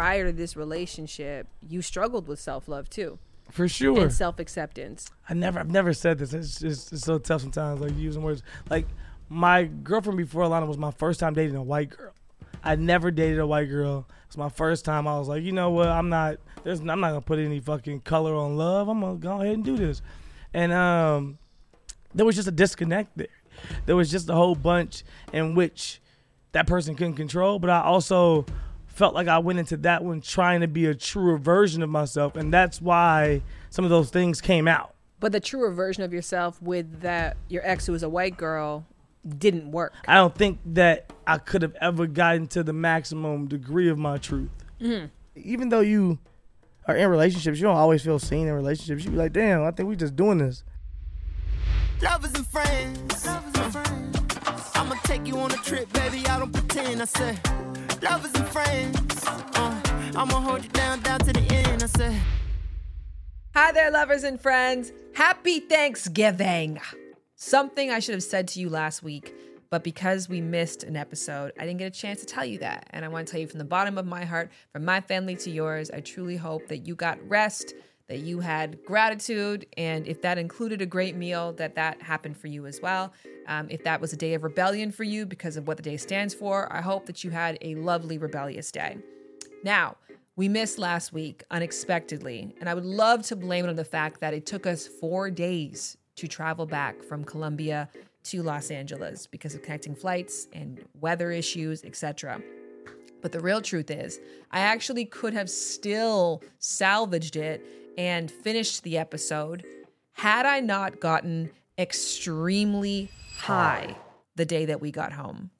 prior to this relationship, you struggled with self love too For sure. and self acceptance. I never, I've never said this. It's just it's so tough sometimes, like using words. Like my girlfriend before Alana was my first time dating a white girl. I never dated a white girl. It's my first time. I was like, you know what? I'm not. There's. I'm not gonna put any fucking color on love. I'm gonna go ahead and do this. And um, there was just a disconnect there. There was just a whole bunch in which that person couldn't control. But I also felt like I went into that one trying to be a truer version of myself, and that's why some of those things came out. But the truer version of yourself with that your ex who was a white girl didn't work. I don't think that I could have ever gotten to the maximum degree of my truth. Mm-hmm. Even though you are in relationships, you don't always feel seen in relationships. You be like, damn, I think we just doing this. Lovers and friends. I'ma take you on a trip, baby. I don't pretend. I said, lovers and friends. Uh, I'ma hold you down, down to the end. I said. Hi there, lovers and friends. Happy Thanksgiving. Something I should have said to you last week, but because we missed an episode, I didn't get a chance to tell you that. And I want to tell you from the bottom of my heart, from my family to yours, I truly hope that you got rest, that you had gratitude, and if that included a great meal, that that happened for you as well. Um, if that was a day of rebellion for you because of what the day stands for, I hope that you had a lovely rebellious day. Now, we missed last week unexpectedly, and I would love to blame it on the fact that it took us four days to travel back from Colombia to Los Angeles because of connecting flights and weather issues, etc. But the real truth is, I actually could have still salvaged it and finished the episode had I not gotten extremely high the day that we got home.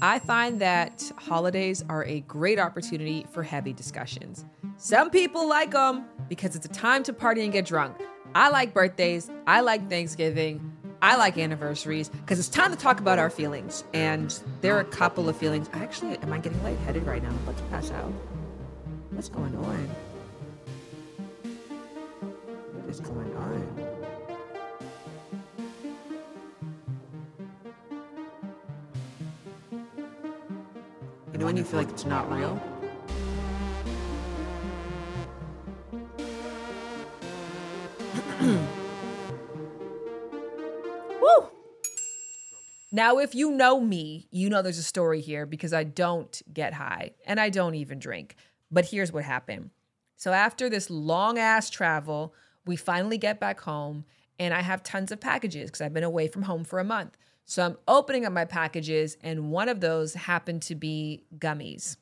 I find that holidays are a great opportunity for heavy discussions. Some people like them because it's a time to party and get drunk. I like birthdays, I like Thanksgiving, I like anniversaries because it's time to talk about our feelings. And there are a couple of feelings. Actually, am I getting lightheaded right now? I'm about to pass out. What's going on? What is going on? You know when you feel like it's not real? Woo! Now, if you know me, you know there's a story here because I don't get high and I don't even drink. But here's what happened. So, after this long ass travel, we finally get back home and I have tons of packages because I've been away from home for a month. So, I'm opening up my packages and one of those happened to be gummies.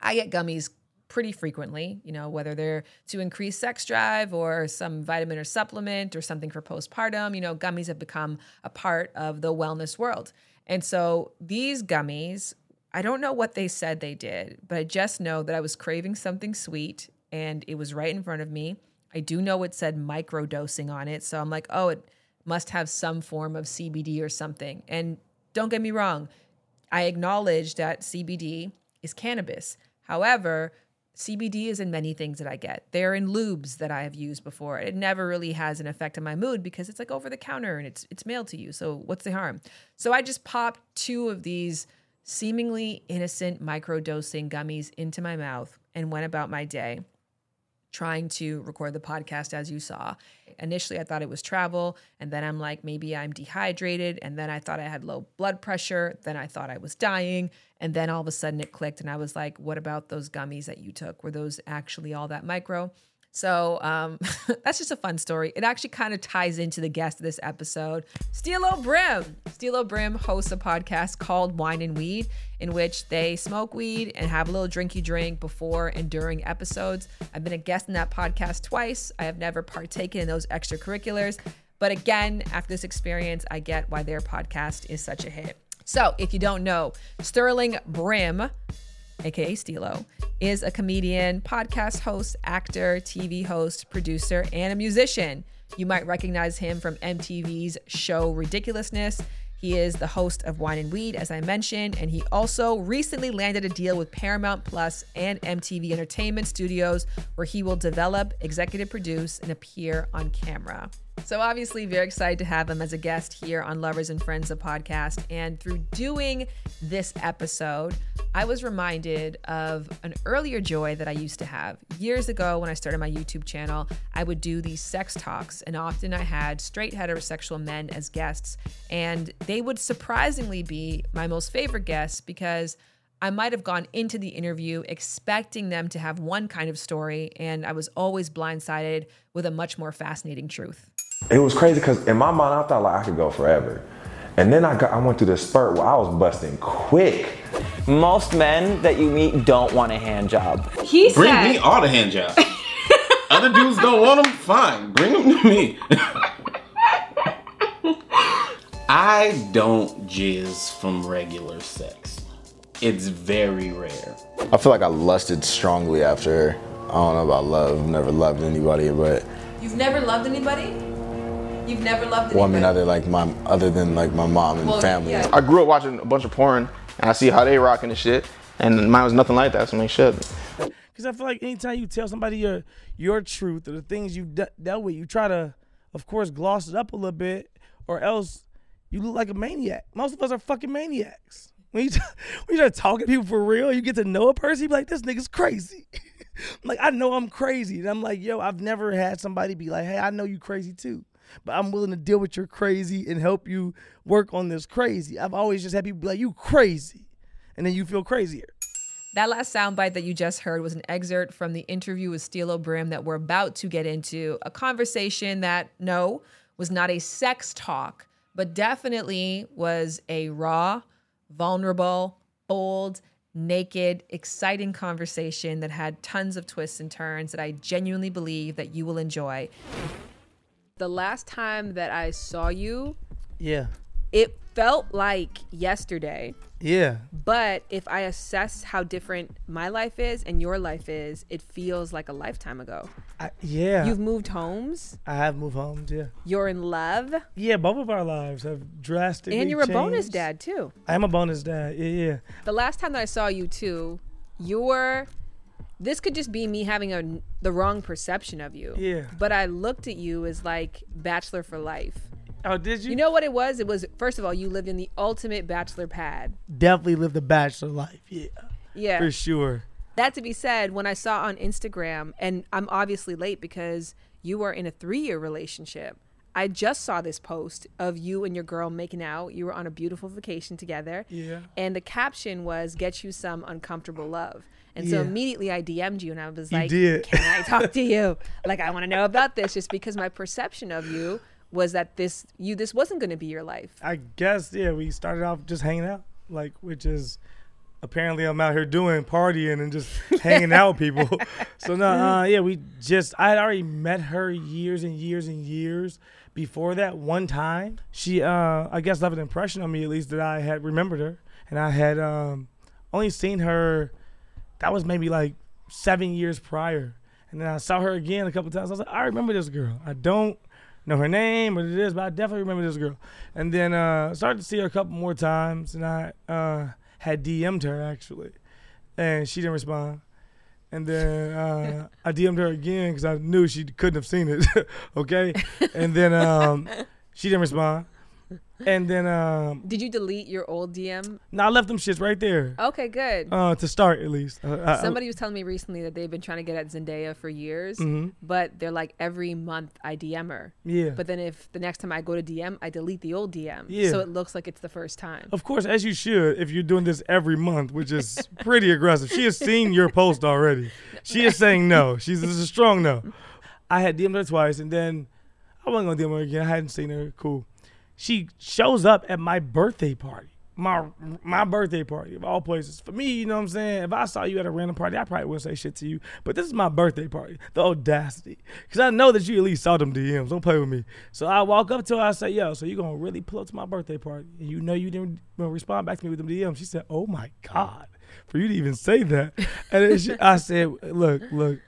I get gummies pretty frequently, you know, whether they're to increase sex drive or some vitamin or supplement or something for postpartum, you know, gummies have become a part of the wellness world. And so these gummies, I don't know what they said they did, but I just know that I was craving something sweet and it was right in front of me. I do know it said micro dosing on it. So I'm like, oh, it must have some form of CBD or something. And don't get me wrong, I acknowledge that CBD is cannabis. However, CBD is in many things that I get. They're in lubes that I have used before. It never really has an effect on my mood because it's like over the counter and it's it's mailed to you. So what's the harm? So I just popped two of these seemingly innocent micro dosing gummies into my mouth and went about my day trying to record the podcast as you saw. Initially, I thought it was travel, and then I'm like, maybe I'm dehydrated, and then I thought I had low blood pressure, then I thought I was dying, and then all of a sudden it clicked, and I was like, what about those gummies that you took? Were those actually all that micro? So um, that's just a fun story. It actually kind of ties into the guest of this episode, Steelo Brim. Steelo Brim hosts a podcast called Wine and Weed, in which they smoke weed and have a little drinky drink before and during episodes. I've been a guest in that podcast twice. I have never partaken in those extracurriculars. But again, after this experience, I get why their podcast is such a hit. So if you don't know, Sterling Brim aka Steelo, is a comedian, podcast host, actor, TV host, producer, and a musician. You might recognize him from MTV's show Ridiculousness. He is the host of Wine and Weed, as I mentioned, and he also recently landed a deal with Paramount Plus and MTV Entertainment Studios, where he will develop, executive produce, and appear on camera. So, obviously, very excited to have him as a guest here on Lovers and Friends, a podcast. And through doing this episode, I was reminded of an earlier joy that I used to have. Years ago, when I started my YouTube channel, I would do these sex talks, and often I had straight heterosexual men as guests. And they would surprisingly be my most favorite guests because I might have gone into the interview expecting them to have one kind of story, and I was always blindsided with a much more fascinating truth. It was crazy because in my mind I thought like I could go forever, and then I got I went through this spurt where I was busting quick. Most men that you meet don't want a hand job. He Bring said, me all the hand jobs. Other dudes don't want them. Fine, bring them to me. I don't jizz from regular sex. It's very rare. I feel like I lusted strongly after. I don't know about love. Never loved anybody, but You've never loved anybody? You've never loved anybody? well, I mean, other like my other than like my mom and Well, family. yeah. I grew up watching a bunch of porn, and I see how they rocking and shit, and mine was nothing like that. So I mean, shit. Because I feel like anytime you tell somebody your your truth or the things you've de- dealt with, you try to, of course, gloss it up a little bit, or else you look like a maniac. Most of us are fucking maniacs. When you t- when you start talking to people for real, you get to know a person. You be like, this nigga's crazy. I'm like I know I'm crazy, and I'm like, yo, I've never had somebody be like, hey, I know you crazy too. But I'm willing to deal with your crazy and help you work on this crazy. I've always just had people be like, you crazy. And then you feel crazier. That last soundbite that you just heard was an excerpt from the interview with Steelo Brim that we're about to get into. A conversation that, no, was not a sex talk, but definitely was a raw, vulnerable, bold, naked, exciting conversation that had tons of twists and turns that I genuinely believe that you will enjoy. The last time that I saw you, Yeah. it felt like yesterday. Yeah. But if I assess how different my life is and your life is, it feels like a lifetime ago. I, yeah. You've moved homes. I have moved homes, yeah. You're in love. Yeah, both of our lives have drastically And you're a bonus dad, too. I am a bonus dad. Yeah, yeah. The last time that I saw you, too, you're. This could just be me having a the wrong perception of you. Yeah. But I looked at you as like bachelor for life. Oh, did you? You know what it was? It was first of all, you lived in the ultimate bachelor pad. definitely lived the bachelor life. Yeah, Yeah. for sure. That to be said, when I saw on Instagram, and I'm obviously late because you are in a three year relationship. I just saw this post of you and your girl making out. You were on a beautiful vacation together. Yeah. And the caption was, Get you some uncomfortable love. And so immediately I DM'd you and I was You like, did. Can I talk to you? like, I want to know about this just because my perception of you was that this you this wasn't going to be your life. I guess yeah. We started off just hanging out, like which is apparently I'm out here doing partying and just hanging out with people. So no, uh, yeah, we just I had already met her years and years and years before that. One time, she uh, I guess left an impression on me at least that I had remembered her, and I had um, only seen her. That was maybe like seven years prior, and then I saw her again a couple times. I was like, I remember this girl. I don't know her name, what it is, but I definitely remember this girl. And then uh, started to see her a couple more times, and I uh, had DM'd her actually, and she didn't respond. And then uh, I DM'd her again because I knew she couldn't have seen it. okay, and then um, she didn't respond. And then um, Did you delete your old DM? no, I left them shits right there. Okay, good. Uh, to start at least. Uh, I- I- Somebody was telling me recently that they've been trying to get at Zendaya for years, Mhm. but they're like every month I DM her. Yeah. But then if the next time I go to DM, I delete the old DM. Yeah. So it looks like it's the first time. Of course, as you should, if you're doing this every month, which is pretty aggressive. She has seen your post already. She is saying no. She's this is a strong no. I had DM'd her twice, and then I wasn't gonna DM her again. I hadn't seen her. Cool. She shows up at my birthday party. My my birthday party of all places. For me, you know what I'm saying? If I saw you at a random party, I probably wouldn't say shit to you. But this is my birthday party. The audacity. Because I know that you at least saw them DMs. Don't play with me. So I walk up to her, I say, yo, so you gonna really pull up to my birthday party. And you know you didn't respond back to me with them DMs. She said, Oh my God. For you to even say that. And then she, I said, Look, look,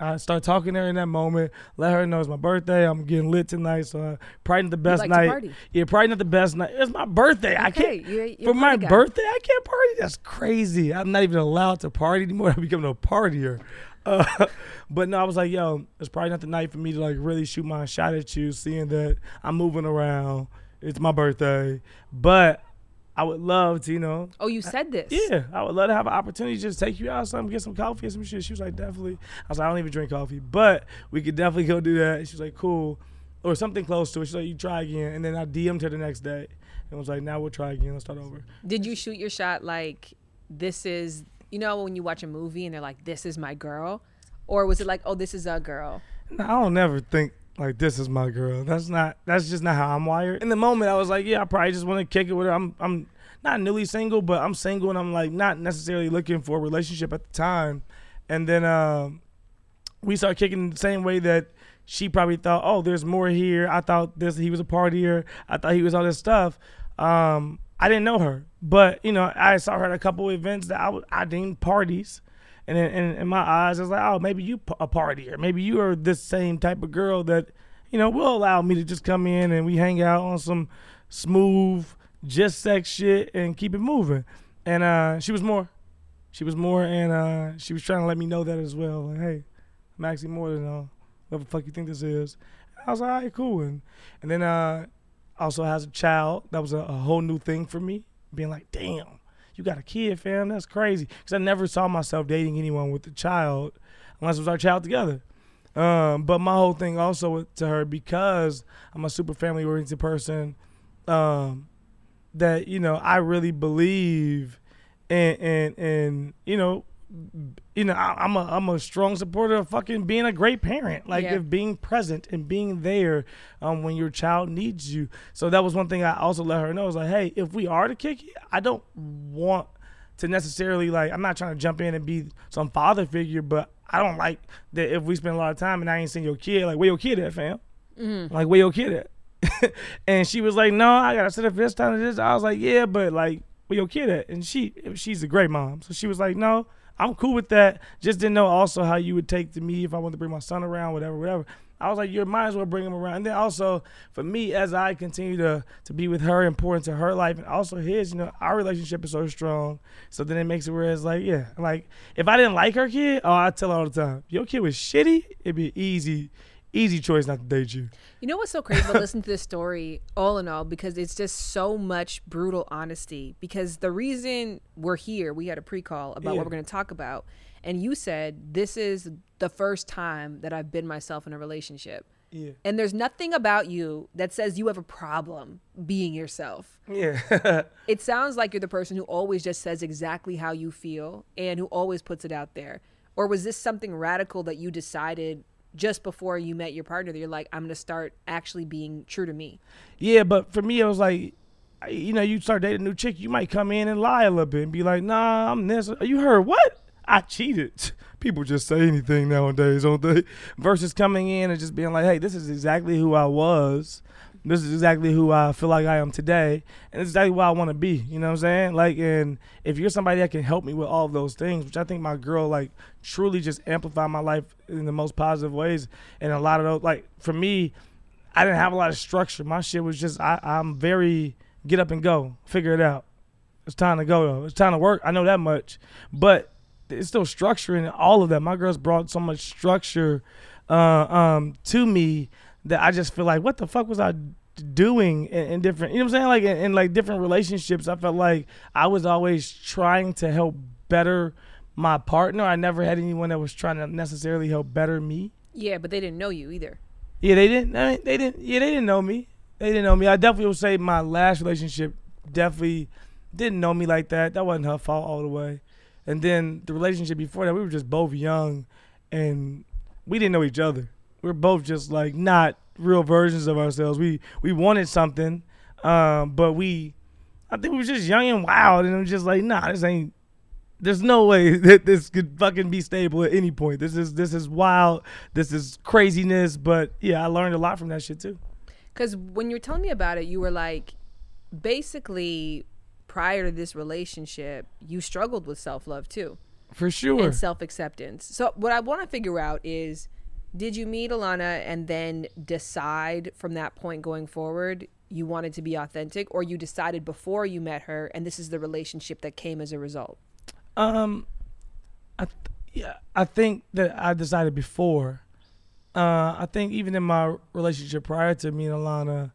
I start talking to her in that moment. Let her know it's my birthday. I'm getting lit tonight, so uh, probably not the best like night. Yeah, probably not the best night. It's my birthday. I can't you're- you're for my guy. birthday. I can't party. That's crazy. I'm not even allowed to party anymore. I'm becoming a partier. Uh, but no, I was like, yo, it's probably not the night for me to like really shoot my shot at you, seeing that I'm moving around. It's my birthday, but I would love to, you know, Oh, you said this. yeah, I would love to have an opportunity to just take you out, something, get some coffee or some shit. She was like, definitely. I was like, I don't even drink coffee, but we could definitely go do that. She was like, cool, or something close to it. She's like, you try again, and then I DM'd her the next day and was like, now we'll try again. Let's start over. Did you shoot your shot like this is you know when you watch a movie and they're like this is my girl, or was it like oh this is a girl? No, I don't never think like this is my girl. That's not. That's just not how I'm wired. In the moment, I was like, yeah, I probably just want to kick it with her. I'm. I'm not newly single, but I'm single, and I'm like not necessarily looking for a relationship at the time. And then um, we started kicking the same way that she probably thought, oh, there's more here. I thought this he was a partier. I thought he was all this stuff. Um, I didn't know her, but you know, I saw her at a couple events that I I deemed parties. And in, in, my eyes, it's like, oh, maybe you a partier. Maybe you are this same type of girl that, you know, will allow me to just come in and we hang out on some smooth, just sex shit and keep it moving. And uh, she was more. She was more, and uh, she was trying to let me know that as well. Like, hey, I'm actually more than uh, whatever the fuck you think this is. And I was like, all right, cool. And, and then uh, also has a child. That was a, a whole new thing for me. Being like, damn, you got a kid, fam. That's crazy. Because I never saw myself dating anyone with a child unless it was our child together. Um, but my whole thing also to her because I'm a super family oriented person. Um, that you know I really believe in in in you know you know I, I'm a I'm a strong supporter of fucking being a great parent. Like Yeah. if being present and being there um, when your child needs you. So that was one thing I also let her know. I was like hey if we are to kick it I don't want to necessarily like I'm not trying to jump in and be some father figure but I don't like that if we spend a lot of time and I ain't seen your kid like where your kid at fam? Like where your kid at? And she was like, "No, I gotta sit up this time to this." I was like, "Yeah, but like, where your kid at?" And she, she's a great mom, so she was like, "No, I'm cool with that." Just didn't know also how you would take to me if I wanted to bring my son around, whatever, whatever. I was like, you might as well bring him around. And then also for me, as I continue to to be with her, important to her life and also his, you know, our relationship is so strong. So then it makes it where it's like, yeah, like if I didn't like her kid, oh, I tell her all the time, your kid was shitty. It'd be easy, easy choice not to date you. You know what's so crazy about listening to this story, all in all, because it's just so much brutal honesty. Because the reason we're here, we had a pre call about Yeah. what we're going to talk about. And you said, This is the first time that I've been myself in a relationship. Yeah. And there's nothing about you that says you have a problem being yourself. Yeah. It sounds like you're the person who always just says exactly how you feel and who always puts it out there. Or was this something radical that you decided just before you met your partner that you're like, I'm to start actually being true to me? Yeah, but for me, it was like, you know, you start dating a new chick, you might come in and lie a little bit and be like, nah, I'm this. You heard what? I cheated. People just say anything nowadays, don't they? Versus coming in and just being like, hey, this is exactly who I was. This is exactly who I feel like I am today. And is exactly what I want to be. You know what I'm saying? Like, and if you're somebody that can help me with all of those things, which I think my girl, like, truly just amplified my life in the most positive ways. And a lot of those, like, for me, I didn't have a lot of structure. My shit was just I, I'm very get up and go, figure it out. It's time to go though. It's time to work. I know that much, but it's still structure in all of that. My girls brought so much structure uh, um, to me that I just feel like what the fuck was I doing in, in different you know what I'm saying like in, in like different relationships. I felt like I was always trying to help better my partner. I never had anyone that was trying to necessarily help better me. Yeah, but they didn't know you either. Yeah, they didn't. I mean, they didn't. Yeah, they didn't know me. They didn't know me. I definitely would say my last relationship definitely didn't know me like that. That wasn't her fault all the way. And then the relationship before that, we were just both young, and we didn't know each other. We were both just like not real versions of ourselves. We we wanted something, um, but we, I think we were just young and wild, and was just like, nah, this ain't there's no way that this could fucking be stable at any point. This is this is wild. This is craziness. But yeah, I learned a lot from that shit too. Because when you were telling me about it, you were like, basically, prior to this relationship, you struggled with self love too. For sure. and self acceptance. So what I want to figure out is did you meet Alana and then decide from that point going forward you wanted to be authentic or you decided before you met her and this is the relationship that came as a result? Um, I th- yeah, I think that I decided before. Uh, I think even in my relationship prior to me and Alana,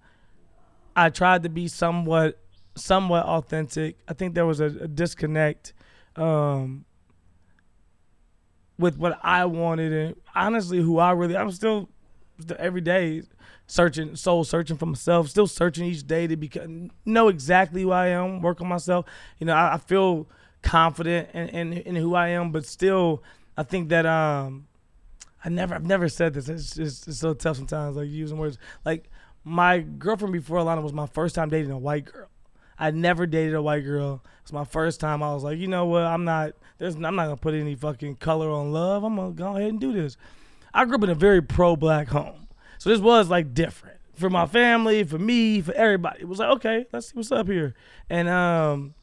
I tried to be somewhat somewhat authentic. I think there was a, a disconnect um, with what I wanted and honestly who I really I'm still, every day searching soul searching for myself still searching each day to become know exactly who I am work on myself. You know I, I feel confident in, in in who I am but still I think that um I never I've never said this. It's just it's so tough sometimes like using words. Like my girlfriend before Alana was my first time dating a white girl I never dated a white girl. It's my first time. I was like, you know what? I'm not. There's. I'm not gonna put any fucking color on love. I'm gonna go ahead and do this. I grew up in a very pro-black home, so this was like different for my family, for me, for everybody. It was like, okay, let's see what's up here. And um,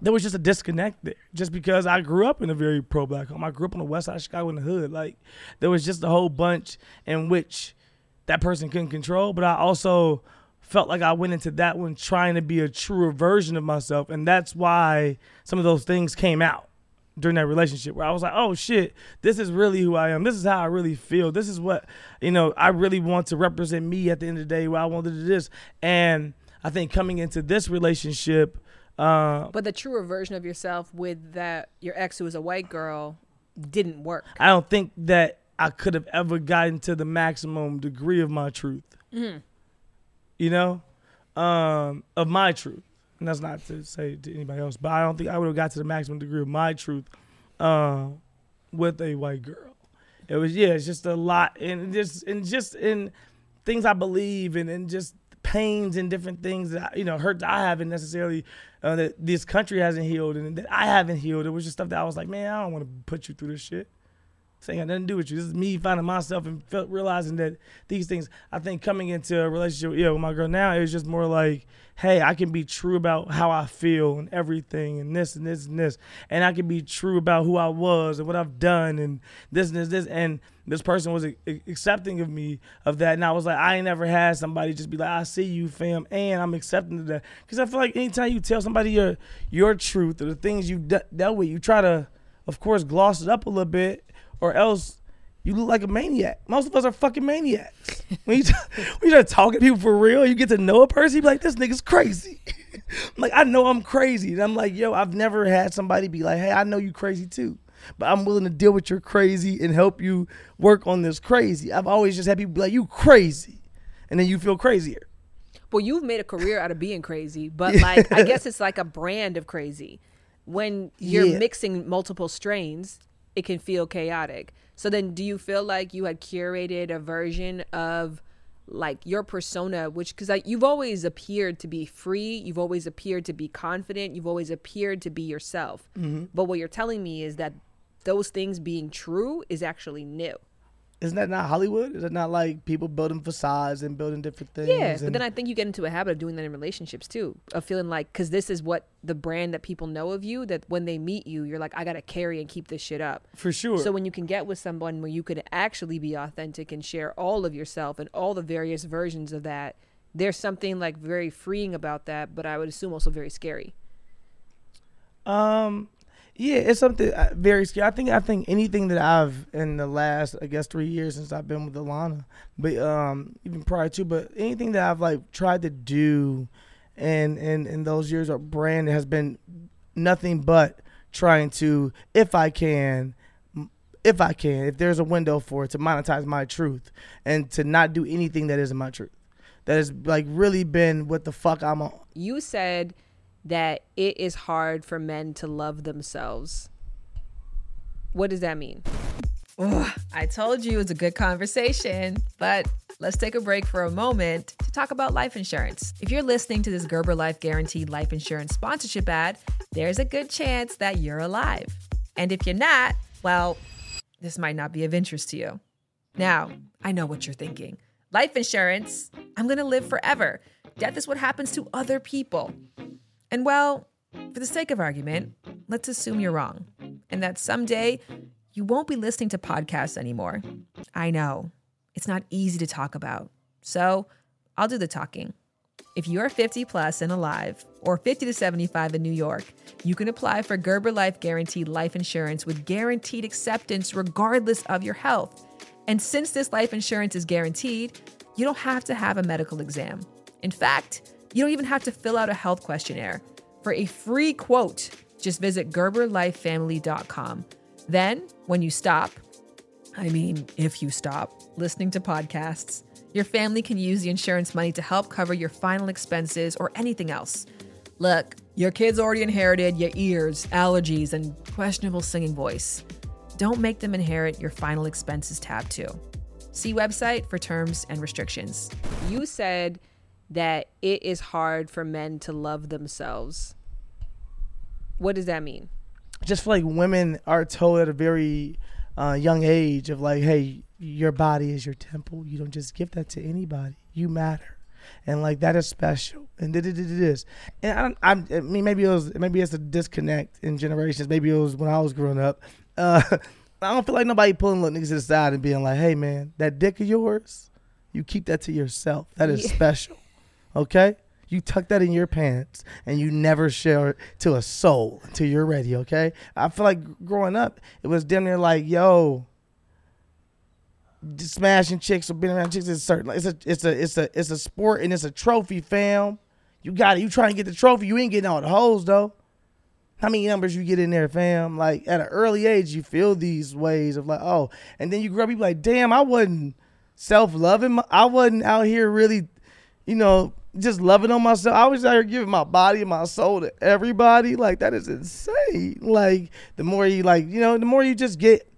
there was just a disconnect there, just because I grew up in a very pro-black home. I grew up on the west side of Chicago in the hood. Like there was just a whole bunch in which that person couldn't control, but I also felt like I went into that one trying to be a truer version of myself. And that's why some of those things came out during that relationship where I was like, oh shit, this is really who I am. This is how I really feel. This is what, you know, I really want to represent me at the end of the day where I wanted to do this. And I think coming into this relationship, uh, But the truer version of yourself with that your ex who was a white girl didn't work. I don't think that I could have ever gotten to the maximum degree of my truth. You know, um, of my truth. And that's not to say to anybody else, but I don't think I would have got to the maximum degree of my truth uh, with a white girl. It was yeah, it's just a lot, and just and just in things I believe in, and just pains and different things that you know hurt that I haven't necessarily uh, that this country hasn't healed, and that I haven't healed. It was just stuff that I was like, man, I don't want to put you through this shit. This ain't got nothing to do with you. This is me finding myself and felt, realizing that these things. I think coming into a relationship, yeah, with my girl now, it was just more like, hey, I can be true about how I feel and everything, and this and this and this, and I can be true about who I was and what I've done and this and this this. And this person was accepting of me of that, and I was like, I ain't never had somebody just be like, I see you, fam, and I'm accepting of that because I feel like anytime you tell somebody your your truth or the things you've with, you try to, of course, gloss it up a little bit or else you look like a maniac. Most of us are fucking maniacs. When you, when you start talking to people for real, you get to know a person, you be like, this nigga's crazy. I'm like, I know I'm crazy. And I'm like, yo, I've never had somebody be like, hey, I know you crazy too. But I'm willing to deal with your crazy and help you work on this crazy. I've always just had people be like, you crazy. And then you feel crazier. Well, you've made a career out of being crazy, but like I guess it's like a brand of crazy. When you're Yeah. mixing multiple strains, it can feel chaotic. So then do you feel like you had curated a version of like your persona which cuz like you've always appeared to be free, you've always appeared to be confident, you've always appeared to be yourself. Mm-hmm. But what you're telling me is that those things being true is actually new. Isn't that not Hollywood? Is it not like people building facades and building different things? Yeah, but then I think you get into a habit of doing that in relationships too, of feeling like because this is what the brand that people know of you. That when they meet you, you're like, I gotta carry and keep this shit up. For sure. So when you can get with someone where you could actually be authentic and share all of yourself and all the various versions of that, there's something like very freeing about that. But I would assume also very scary. Um, yeah, it's something uh, very scary. I think I think anything that I've in the last I guess three years since I've been with Alana, but um even prior to, but anything that I've like tried to do, and in in those years of brand has been nothing but trying to, if I can. If I can, if there's a window for it to monetize my truth and to not do anything that isn't my truth, that has like really been what the fuck I'm on. You said that it is hard for men to love themselves. What does that mean? I told you it was a good conversation, but let's take a break for a moment to talk about life insurance. If you're listening to this Gerber Life Guaranteed Life Insurance sponsorship ad, there's a good chance that you're alive. And if you're not, well, this might not be of interest to you. Now, I know what you're thinking. Life insurance, I'm gonna live forever. Death is what happens to other people. And well, for the sake of argument, let's assume you're wrong. and that someday you won't be listening to podcasts anymore. I know it's not easy to talk about. So I'll do the talking. If you're 50 plus and alive, or 50 to 75 in New York, you can apply for Gerber Life Guaranteed Life Insurance with guaranteed acceptance regardless of your health. And since this life insurance is guaranteed, you don't have to have a medical exam. In fact, you don't even have to fill out a health questionnaire. For a free quote, just visit GerberLifeFamily.com. Then, when you stop, I mean, if you stop listening to podcasts, your family can use the insurance money to help cover your final expenses or anything else. Look, your kids already inherited your ears, allergies, and questionable singing voice. Don't make them inherit your final expenses tab too. See website for terms and restrictions. You said that it is hard for men to love themselves. What does that mean? Just like women are told at a very uh, young age of like, hey, your body is your temple. You don't just give that to anybody. You matter, and like that is special. And it, it, it is. And I, don't, I'm, I mean, maybe it was maybe it's a disconnect in generations. Maybe it was when I was growing up. Uh, I don't feel like nobody pulling little niggas to the side and being like, hey man, that dick of yours, you keep that to yourself. That is Yeah. special. Okay? You tuck that in your pants and you never share it to a soul until you're ready, okay? I feel like growing up, it was damn near like, yo, smashing chicks or being around chicks is certain. It's a it's a it's a it's a sport and it's a trophy, fam. You got it. You trying to get the trophy. You ain't getting all the hoes though. How many numbers you get in there, fam? Like at an early age, you feel these ways of like, oh, and then you grow up, you be like, damn, I wasn't self loving. I wasn't out here really, you know, just loving on myself. I was out here giving my body and my soul to everybody. Like that is insane. Like the more you like, you know, the more you just get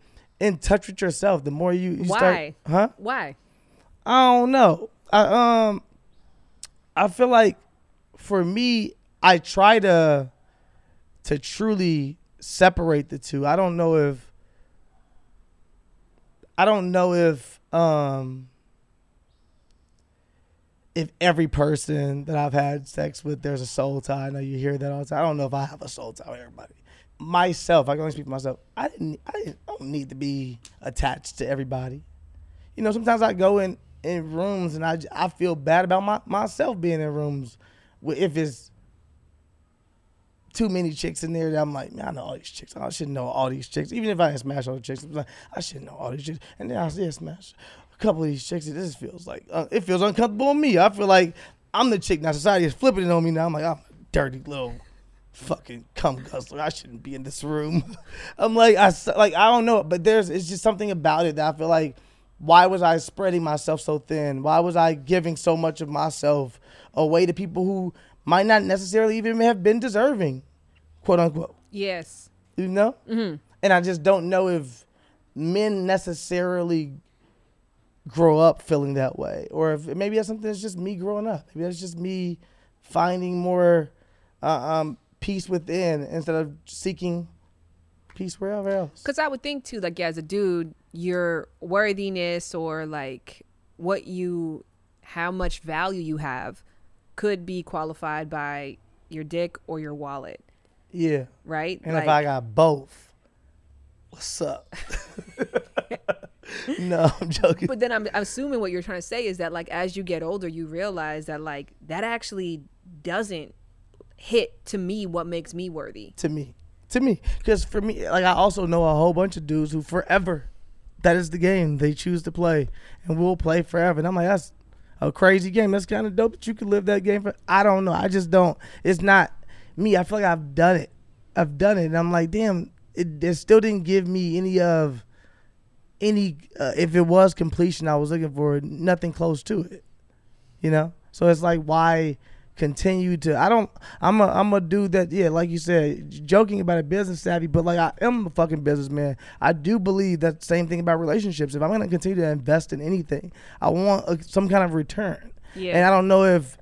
in touch with yourself, the more you, you Why? start, huh? Why? I don't know. I um I feel like for me, I try to to truly separate the two. I don't know if I don't know if um if every person that I've had sex with there's a soul tie. I know you hear that all the time. I don't know if I have a soul tie with everybody. Myself, I can only speak for myself. I didn't I didn't I don't need to be attached to everybody you know, sometimes I go in in rooms and I, I feel bad about my, myself being in rooms if it's too many chicks in there I'm like, man, I know all these chicks. I shouldn't know all these chicks. Even if I didn't smash all the chicks, like, I should know all these chicks. And then I yeah, smash couple of these chicks. It just feels like uh, it feels uncomfortable on me. I feel like I'm the chick now. Society is flipping it on me now. I'm like, I'm a dirty little fucking cum guzzler. I shouldn't be in this room. I'm like, I like I don't know, but there's it's just something about it that I feel like, why was I spreading myself so thin? Why was I giving so much of myself away to people who might not necessarily even have been deserving, quote unquote? Yes. You know? Mm-hmm. And I just don't know if men necessarily grow up feeling that way, or if maybe that's something that's just me growing up. Maybe that's just me finding more uh, um, peace within instead of seeking peace wherever else. Because I would think too, like as a dude, your worthiness or like what you, how much value you have, could be qualified by your dick or your wallet, Yeah. right? And like, if I got both, what's up? no, I'm joking. but then I'm, I'm assuming what you're trying to say is that like as you get older, you realize that like that actually doesn't hit to me what makes me worthy. to me. To me. Because for me, like I also know a whole bunch of dudes who forever, that is the game they choose to play and will play forever. And I'm like, that's a crazy game. That's kind of dope that you could live that game for. I don't know. I just don't. It's not me. I feel like I've done it. I've done it. And I'm like, damn, it, it still didn't give me any of, any, uh, if it was completion I was looking for, nothing close to it. You know? So it's like, why continue to I don't I'm a I'm a dude that yeah like you said joking about a business savvy but like I am a fucking businessman I do believe that same thing about relationships if I'm gonna continue to invest in anything I want a, some kind of return Yeah. and I don't know if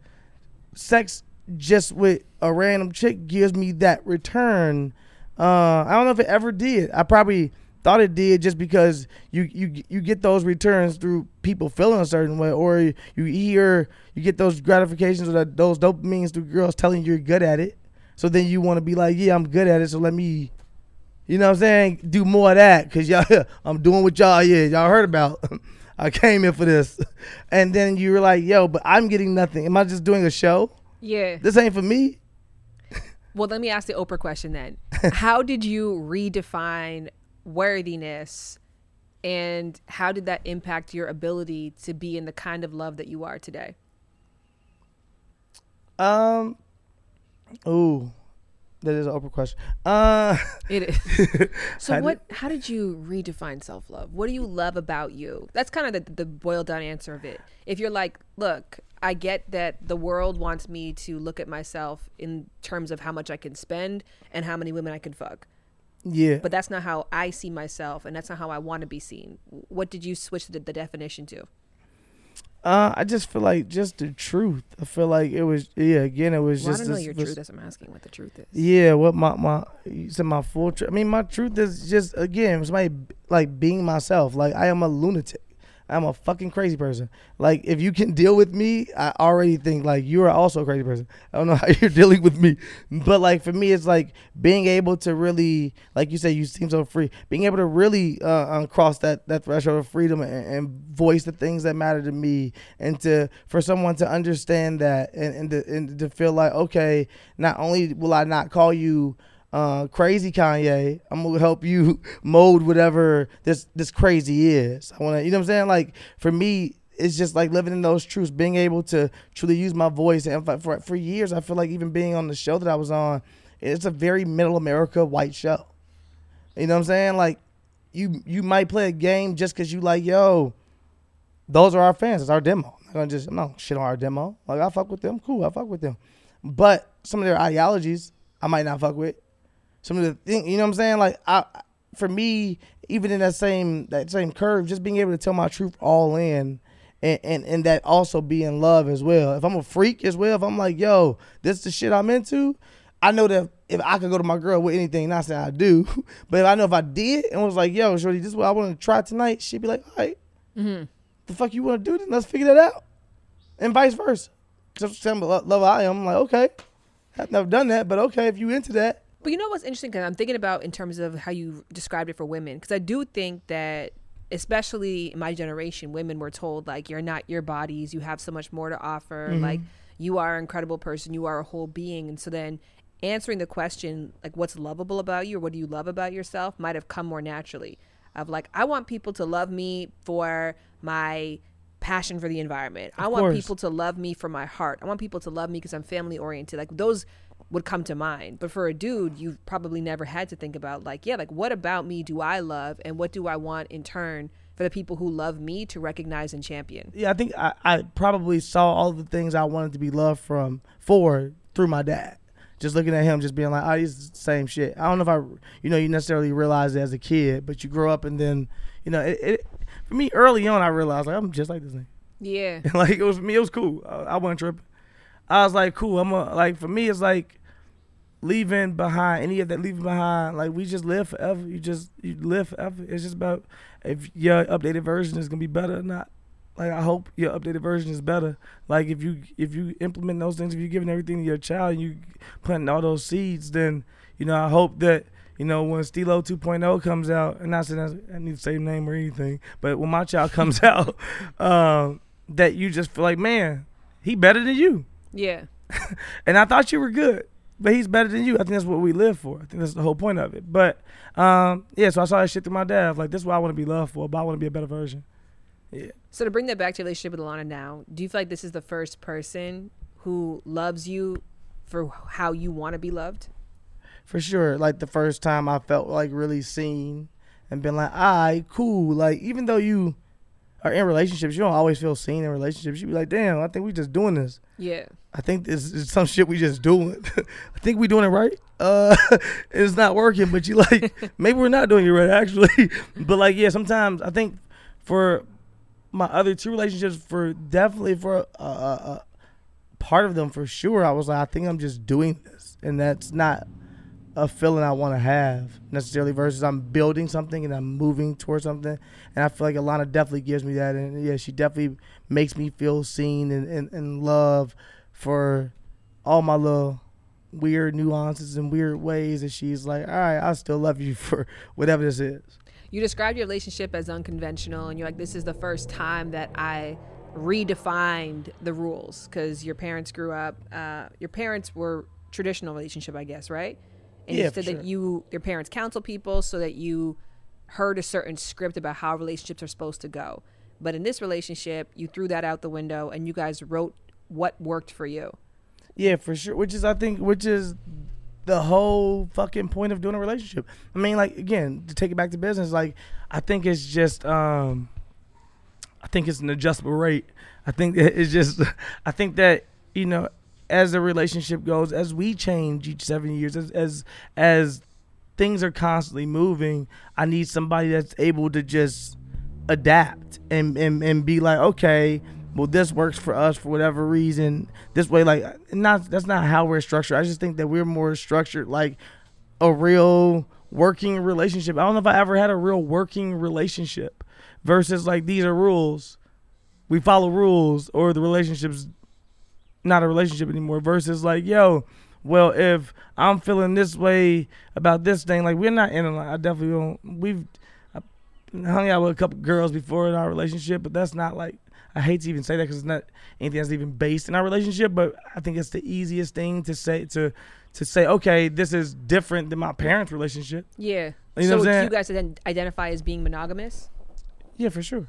sex just with a random chick gives me that return uh I don't know if it ever did I probably thought it did just because you you you get those returns through people feeling a certain way or you hear you get those gratifications or that, those dopamines through girls telling you you're good at it so then you want to be like yeah I'm good at it so let me You know what I'm saying? Do more of that because y'all, I'm doing what y'all, yeah, y'all heard about. I came in for this. And then you were like, yo, but I'm getting nothing. Am I just doing a show? Yeah. This ain't for me. Well, let me ask the Oprah question then. how did you redefine worthiness and how did that impact your ability to be in the kind of love that you are today? Um, ooh, that is an open question. Uh, It is. So what how did you redefine self-love? What do you love about you? That's kind of the the boiled down answer of it. If you're like, look, I get that the world wants me to look at myself in terms of how much I can spend and how many women I can fuck. Yeah. But that's not how I see myself and that's not how I want to be seen. What did you switch the, the definition to? Uh, I just feel like just the truth. I feel like it was yeah. Again, it was Well, I just don't know this- your truth. What I'm asking what the truth is. Yeah, what my my you said my full truth. I mean, my truth is just again, it's my like being myself. Like I am a lunatic. I'm a fucking crazy person. Like if you can deal with me, I already think like you are also a crazy person. I don't know how you're dealing with me, but like for me, it's like being able to really, like you say, you seem so free. Being able to really uh, cross that that threshold of freedom and, and voice the things that matter to me, and to for someone to understand that and and to, and to feel like okay, not only will I not call you uh, crazy Kanye. I'm gonna help you mold whatever this this crazy is. I wanna, you know what I'm saying? Like for me, it's just like living in those truths, being able to truly use my voice. And for for, for years, I feel like even being on the show that I was on, it's a very middle America white show. You know what I'm saying? Like you you might play a game just because you like yo. Those are our fans. It's our demo. I'm not gonna just I'm not shit on our demo. Like I fuck with them. Cool. I fuck with them. But some of their ideologies I might not fuck with some of the things you know what I'm saying? Like I for me even in that same that same curve just being able to tell my truth all in and, and and that also be in love as well. If I'm a freak as well if I'm like yo this is the shit I'm into I know that if I could go to my girl with anything not saying I do but if I know if I did and was like yo shorty this is what I want to try tonight she'd be like all right, mm-hmm. the fuck you want to do? Then let's figure that out. And vice versa. Because some love love I am I'm like okay I've never done that but okay if you into that But you know what's interesting? Because I'm thinking about in terms of how you described it for women. Because I do think that, especially in my generation, women were told like you're not your bodies. You have so much more to offer. Mm-hmm. Like you are an incredible person. You are a whole being. And so then answering the question like what's lovable about you or what do you love about yourself might have come more naturally. Of like I want people to love me for my passion for the environment. I want course. people to love me for my heart. I want people to love me because I'm family oriented. Like those would come to mind. But for a dude, you've probably never had to think about like, yeah, like what about me do I love and what do I want in turn for the people who love me to recognize and champion? yeah, I think I, I probably saw all the things I wanted to be loved from for through my dad. Just looking at him, just being like, oh, he's the same shit. I don't know if I, you know, you necessarily realize it as a kid, but you grow up and then, you know, it, it for me early on, I realized like I'm just like this nigga. Yeah. like it was for me, it was cool. I, I wasn't tripping. I was like, cool. I'm a, like for me, it's like leaving behind any of that leaving behind. Like we just live forever. You just you live forever. It's just about if your updated version is gonna be better or not. Like I hope your updated version is better. Like if you if you implement those things, if you're giving everything to your child and you planting all those seeds, then you know I hope that you know when Steelo 2.0 comes out, and not saying I need the same name or anything, but when my child comes out, um, that you just feel like man, he better than you, Yeah. and I thought you were good. But he's better than you. I think that's what we live for. I think that's the whole point of it. But um, yeah, so I saw that shit through my dad. Like this is what I want to be loved for, but I want to be a better version. Yeah. So to bring that back to your relationship with Alana now, do you feel like this is the first person who loves you for how you want to be loved? for sure. Like the first time I felt like really seen and been like, all right, cool. Like even though you are in relationships, you don't always feel seen in relationships. You be like, damn, I think we just doing this. Yeah. I think this is some shit we just doing. I think we doing it right. Uh, it's not working, but you like maybe we're not doing it right actually. but like yeah, sometimes I think for my other two relationships, for definitely for a, a, a part of them for sure, I was like, I think I'm just doing this, and that's not a feeling I want to have necessarily. Versus I'm building something and I'm moving towards something, and I feel like Alana definitely gives me that, and yeah, she definitely makes me feel seen and and, and love for all my little weird nuances and weird ways And she's like, all right, I still love you for whatever this is. You described your relationship as unconventional, and you're like, this is the first time that I redefined the rules because your parents grew up. Uh, your parents were traditional relationship, I guess, right? And Yeah, you for said sure. that you your parents counsel people so that you heard a certain script about how relationships are supposed to go. But in this relationship, you threw that out the window, and you guys wrote what worked for you. Yeah, for sure. Which is, I think, which is the whole fucking point of doing a relationship. I mean, like again, to take it back to business, like I think it's just, um I think it's an adjustable rate. I think it's just, I think that you know, as the relationship goes, as we change each seven years, as as as things are constantly moving, I need somebody that's able to just adapt and and, and be like, okay, well, this works for us for whatever reason. This way, like, not that's not how we're structured. I just think that we're more structured like a real working relationship. I don't know if I ever had a real working relationship versus like these are rules. We follow rules, or the relationship's not a relationship anymore. Versus like, yo, well, if I'm feeling this way about this thing, like we're not in a. I definitely don't. We've I hung out with a couple girls before in our relationship, but that's not like. I hate to even say that because it's not anything that's even based in our relationship. But I think it's the easiest thing to say to to say, okay, this is different than my parents' relationship. Yeah. You know so what I'm do you guys then identify as being monogamous? Yeah, for sure.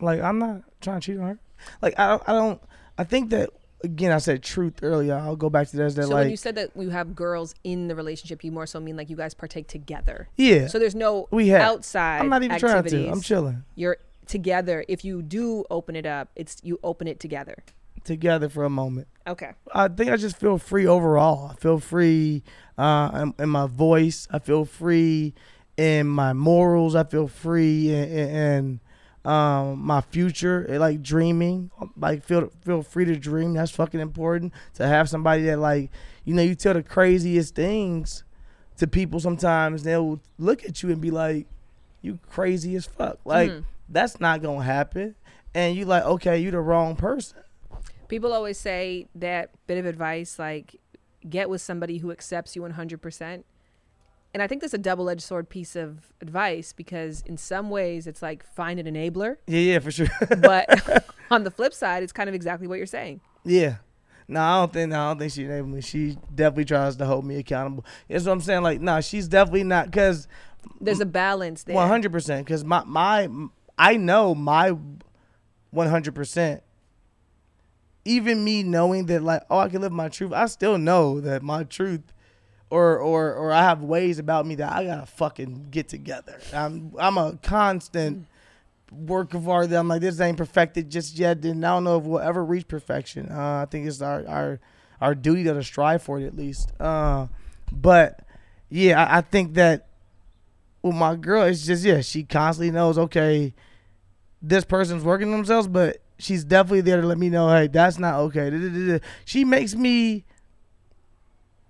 Like I'm not trying to cheat on her. Like I don't. I don't. I think that again. I said truth earlier. I'll go back to that. That So like when you said that you have girls in the relationship, you more so mean like you guys partake together. Yeah. So there's no We have. outside. I'm not even trying to. I'm chilling. You're together. If you do open it up, it's you open it together. together for a moment. Okay. I think I just feel free overall. I feel free uh, in, in my voice. I feel free in my morals. I feel free in um, my future. eh, Like dreaming, like feel feel free to dream. That's fucking important to have somebody that like you know you tell the craziest things to people. Sometimes they'll look at you and be like, "You crazy as fuck." Like Mhm. that's not gonna happen. And you like, okay, you the wrong person. People always say that bit of advice like get with somebody who accepts you 100%. And I think that's a double-edged sword piece of advice because in some ways it's like find an enabler, Yeah, yeah, for sure. but on the flip side it's kind of exactly what you're saying. Yeah. No, I don't think. No, I don't think she enabled me. She definitely tries to hold me accountable. That's what I'm saying. Like, no, she's definitely not. Cause There's a balance there. one hundred percent. Cause my my I know my one hundred percent. Even me knowing that, like, oh, I can live my truth. I still know that my truth, or or or I have ways about me that I gotta fucking get together. I'm I'm a constant work of art that I'm like, this ain't perfected just yet. And I don't know if we'll ever reach perfection. Uh, I think it's our our our duty to strive for it at least. Uh, but yeah, I, I think that with my girl, it's just yeah, she constantly knows okay, this person's working themselves, but she's definitely there to let me know, hey, that's not okay. She makes me,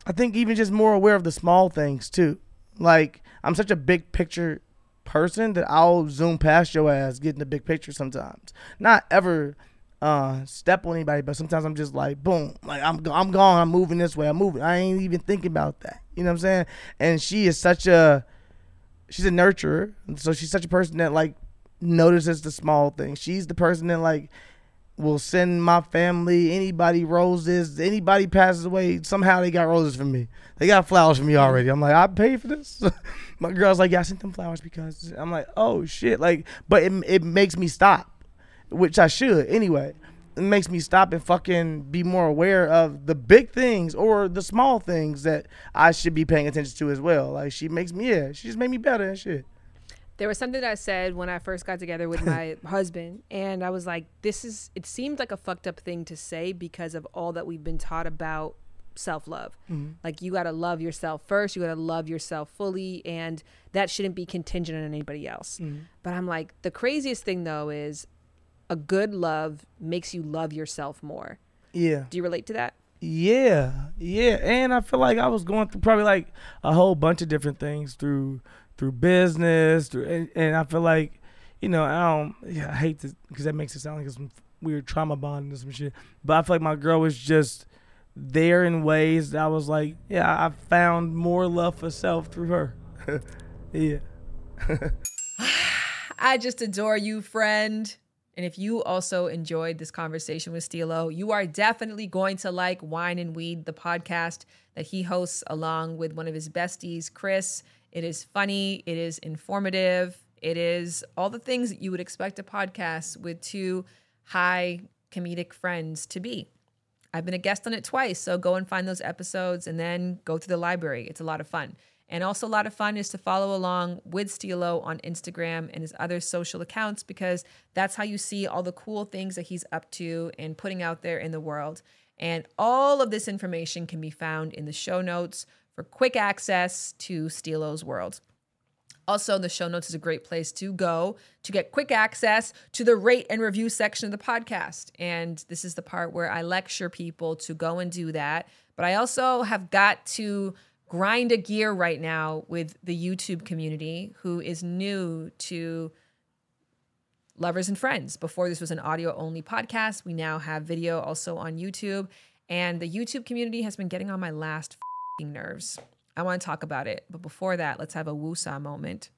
I think, even just more aware of the small things too. Like I'm such a big picture person that I'll zoom past your ass getting the big picture sometimes. Not ever uh step on anybody, but sometimes I'm just like boom, like I'm I'm gone, I'm moving this way, I'm moving. I ain't even thinking about that. You know what I'm saying? And she is such a she's a nurturer. So she's such a person that like notices the small things. She's the person that like will send my family anybody roses, anybody passes away, somehow they got roses for me. They got flowers for me already. I'm like, I paid for this. my girl's like, yeah, I sent them flowers because I'm like, oh shit, like, but it it makes me stop, which I should anyway. It makes me stop and fucking be more aware of the big things or the small things that I should be paying attention to as well. Like she makes me, yeah, she just made me better and shit. There was something that I said when I first got together with my husband, and I was like, "This is." It seemed like a fucked up thing to say because of all that we've been taught about self love. Mhm. Like you gotta love yourself first. You gotta love yourself fully, and that shouldn't be contingent on anybody else. Mhm. But I'm like, the craziest thing though is a good love makes you love yourself more. Yeah. Do you relate to that? Yeah, yeah, and I feel like I was going through probably like a whole bunch of different things through through business, through, and, and I feel like, you know, I don't, yeah, I hate to because that makes it sound like some weird trauma bonding or some shit. But I feel like my girl was just there in ways that I was like, yeah, I found more love for self through her. yeah. I just adore you, friend. And if you also enjoyed this conversation with Steelo, you are definitely going to like Wine and Weed, the podcast that he hosts along with one of his besties, Chris. It is funny, it is informative, it is all the things that you would expect a podcast with two high comedic friends to be. I've been a guest on it twice, so go and find those episodes and then go to the library. It's a lot of fun. And also, a lot of fun is to follow along with Steelo on Instagram and his other social accounts because that's how you see all the cool things that he's up to and putting out there in the world. And all of this information can be found in the show notes for quick access to Steelo's world. Also, the show notes is a great place to go to get quick access to the rate and review section of the podcast. And this is the part where I lecture people to go and do that. But I also have got to grind a gear right now with the YouTube community who is new to lovers and friends. Before this was an audio only podcast, we now have video also on YouTube. And the YouTube community has been getting on my last nerves. I want to talk about it. But before that, let's have a woosah moment.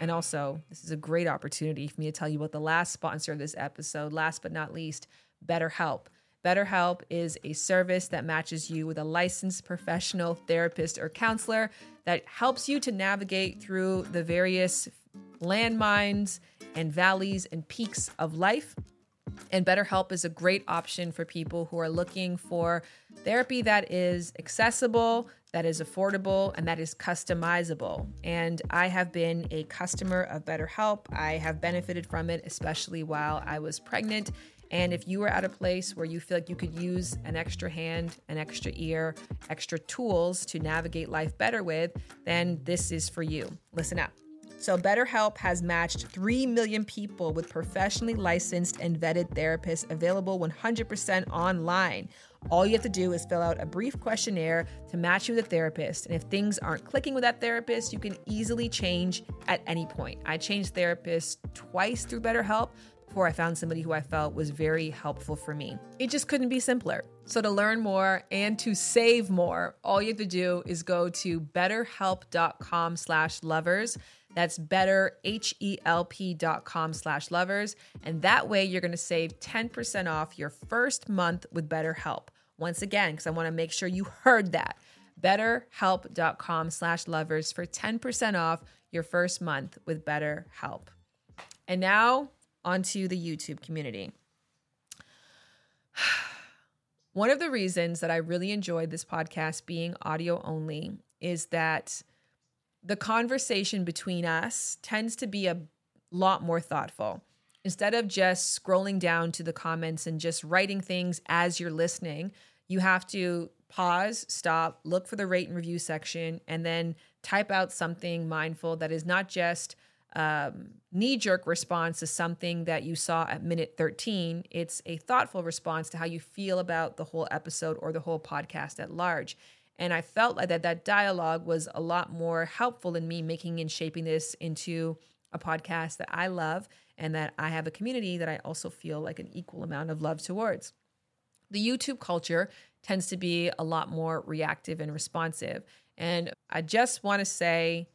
And also, this is a great opportunity for me to tell you about the last sponsor of this episode, last but not least, BetterHelp. BetterHelp is a service that matches you with a licensed professional therapist or counselor that helps you to navigate through the various landmines and valleys and peaks of life. And BetterHelp is a great option for people who are looking for therapy that is accessible, that is affordable, and that is customizable. And I have been a customer of BetterHelp. I have benefited from it, especially while I was pregnant. And if you are at a place where you feel like you could use an extra hand, an extra ear, extra tools to navigate life better with, then this is for you. Listen up. So, BetterHelp has matched 3 million people with professionally licensed and vetted therapists available 100% online. All you have to do is fill out a brief questionnaire to match you with a therapist. And if things aren't clicking with that therapist, you can easily change at any point. I changed therapists twice through BetterHelp before I found somebody who I felt was very helpful for me. It just couldn't be simpler. So to learn more and to save more, all you have to do is go to betterhelp.com slash lovers. That's betterhelp.com slash lovers. And that way you're going to save 10% off your first month with BetterHelp. Once again, because I want to make sure you heard that. betterhelp.com slash lovers for 10% off your first month with BetterHelp. And now onto the YouTube community. One of the reasons that I really enjoyed this podcast being audio only is that the conversation between us tends to be a lot more thoughtful. Instead of just scrolling down to the comments and just writing things as you're listening, you have to pause, stop, look for the rate and review section, and then type out something mindful that is not just um, knee jerk response to something that you saw at minute 13. It's a thoughtful response to how you feel about the whole episode or the whole podcast at large. And I felt like that that dialogue was a lot more helpful in me making and shaping this into a podcast that I love and that I have a community that I also feel like an equal amount of love towards. The YouTube culture tends to be a lot more reactive and responsive. And I just want to say,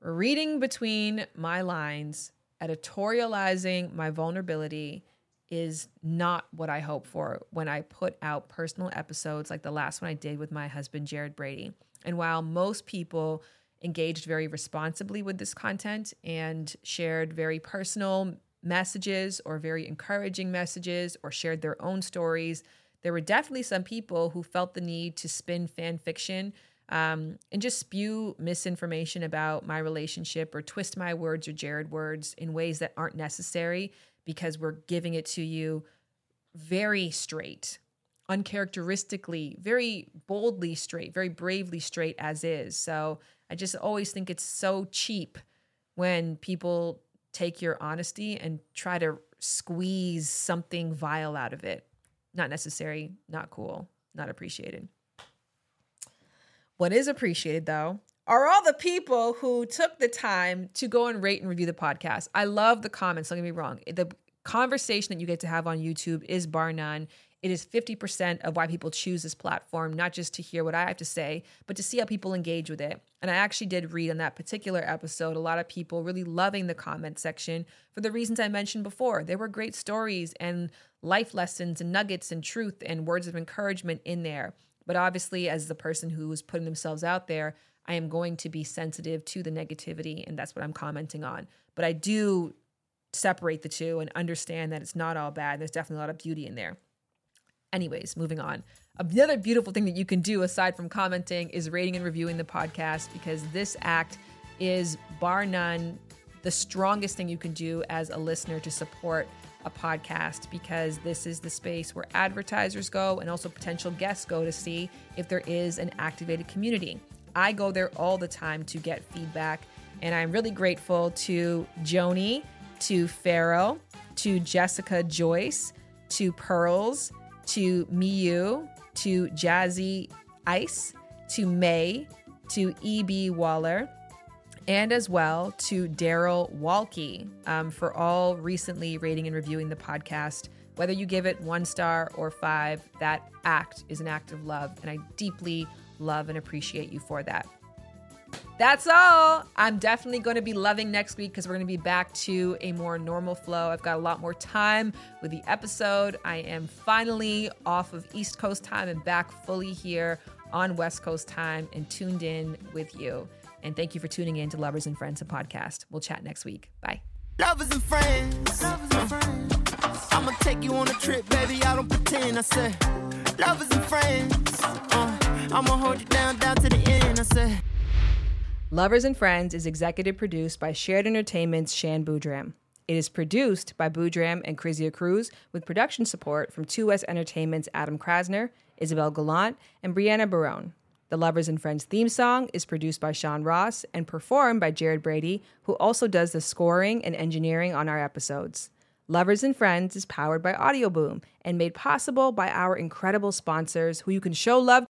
reading between my lines, editorializing my vulnerability is not what I hope for when I put out personal episodes like the last one I did with my husband, Jared Brady. And while most people engaged very responsibly with this content and shared very personal messages or very encouraging messages or shared their own stories, there were definitely some people who felt the need to spin fan fiction um, and just spew misinformation about my relationship or twist my words or Jared words in ways that aren't necessary because we're giving it to you very straight, uncharacteristically, very boldly straight, very bravely straight as is. So I just always think it's so cheap when people take your honesty and try to squeeze something vile out of it. Not necessary, not cool, not appreciated. What is appreciated though are all the people who took the time to go and rate and review the podcast. I love the comments, don't get me wrong. The conversation that you get to have on YouTube is bar none It is 50% of why people choose this platform, not just to hear what I have to say, but to see how people engage with it. And I actually did read on that particular episode a lot of people really loving the comment section for the reasons I mentioned before. There were great stories and life lessons and nuggets and truth and words of encouragement in there. But obviously, as the person who was putting themselves out there, I am going to be sensitive to the negativity, and that's what I'm commenting on. But I do separate the two and understand that it's not all bad. There's definitely a lot of beauty in there. Anyways, moving on. Another beautiful thing that you can do aside from commenting is rating and reviewing the podcast because this act is bar none the strongest thing you can do as a listener to support a podcast because this is the space where advertisers go and also potential guests go to see if there is an activated community. I go there all the time to get feedback, and I'm really grateful to Joni, to Pharaoh, to Jessica Joyce, to Pearls, to Miyu, to Jazzy Ice, to May, to E.B. Waller, and as well to Daryl Walke um, for all recently rating and reviewing the podcast. Whether you give it one star or five, that act is an act of love, and I deeply love and appreciate you for that. That's all. I'm definitely going to be loving next week because we're going to be back to a more normal flow. I've got a lot more time with the episode. I am finally off of East Coast time and back fully here on West Coast time and tuned in with you. And thank you for tuning in to Lovers and Friends, a podcast. We'll chat next week. Bye. Lovers and friends. Lovers and friends. I'ma take you on a trip, baby. I don't pretend. I said, lovers and friends. Uh, I'ma hold you down, down to the end. I said. Lovers and Friends is executive produced by Shared Entertainment's Shan Boodram. It is produced by Boodram and Krizia Cruz with production support from 2S Entertainment's Adam Krasner, Isabel Gallant, and Brianna Barone. The Lovers and Friends theme song is produced by Sean Ross and performed by Jared Brady, who also does the scoring and engineering on our episodes. Lovers and Friends is powered by Audioboom and made possible by our incredible sponsors who you can show love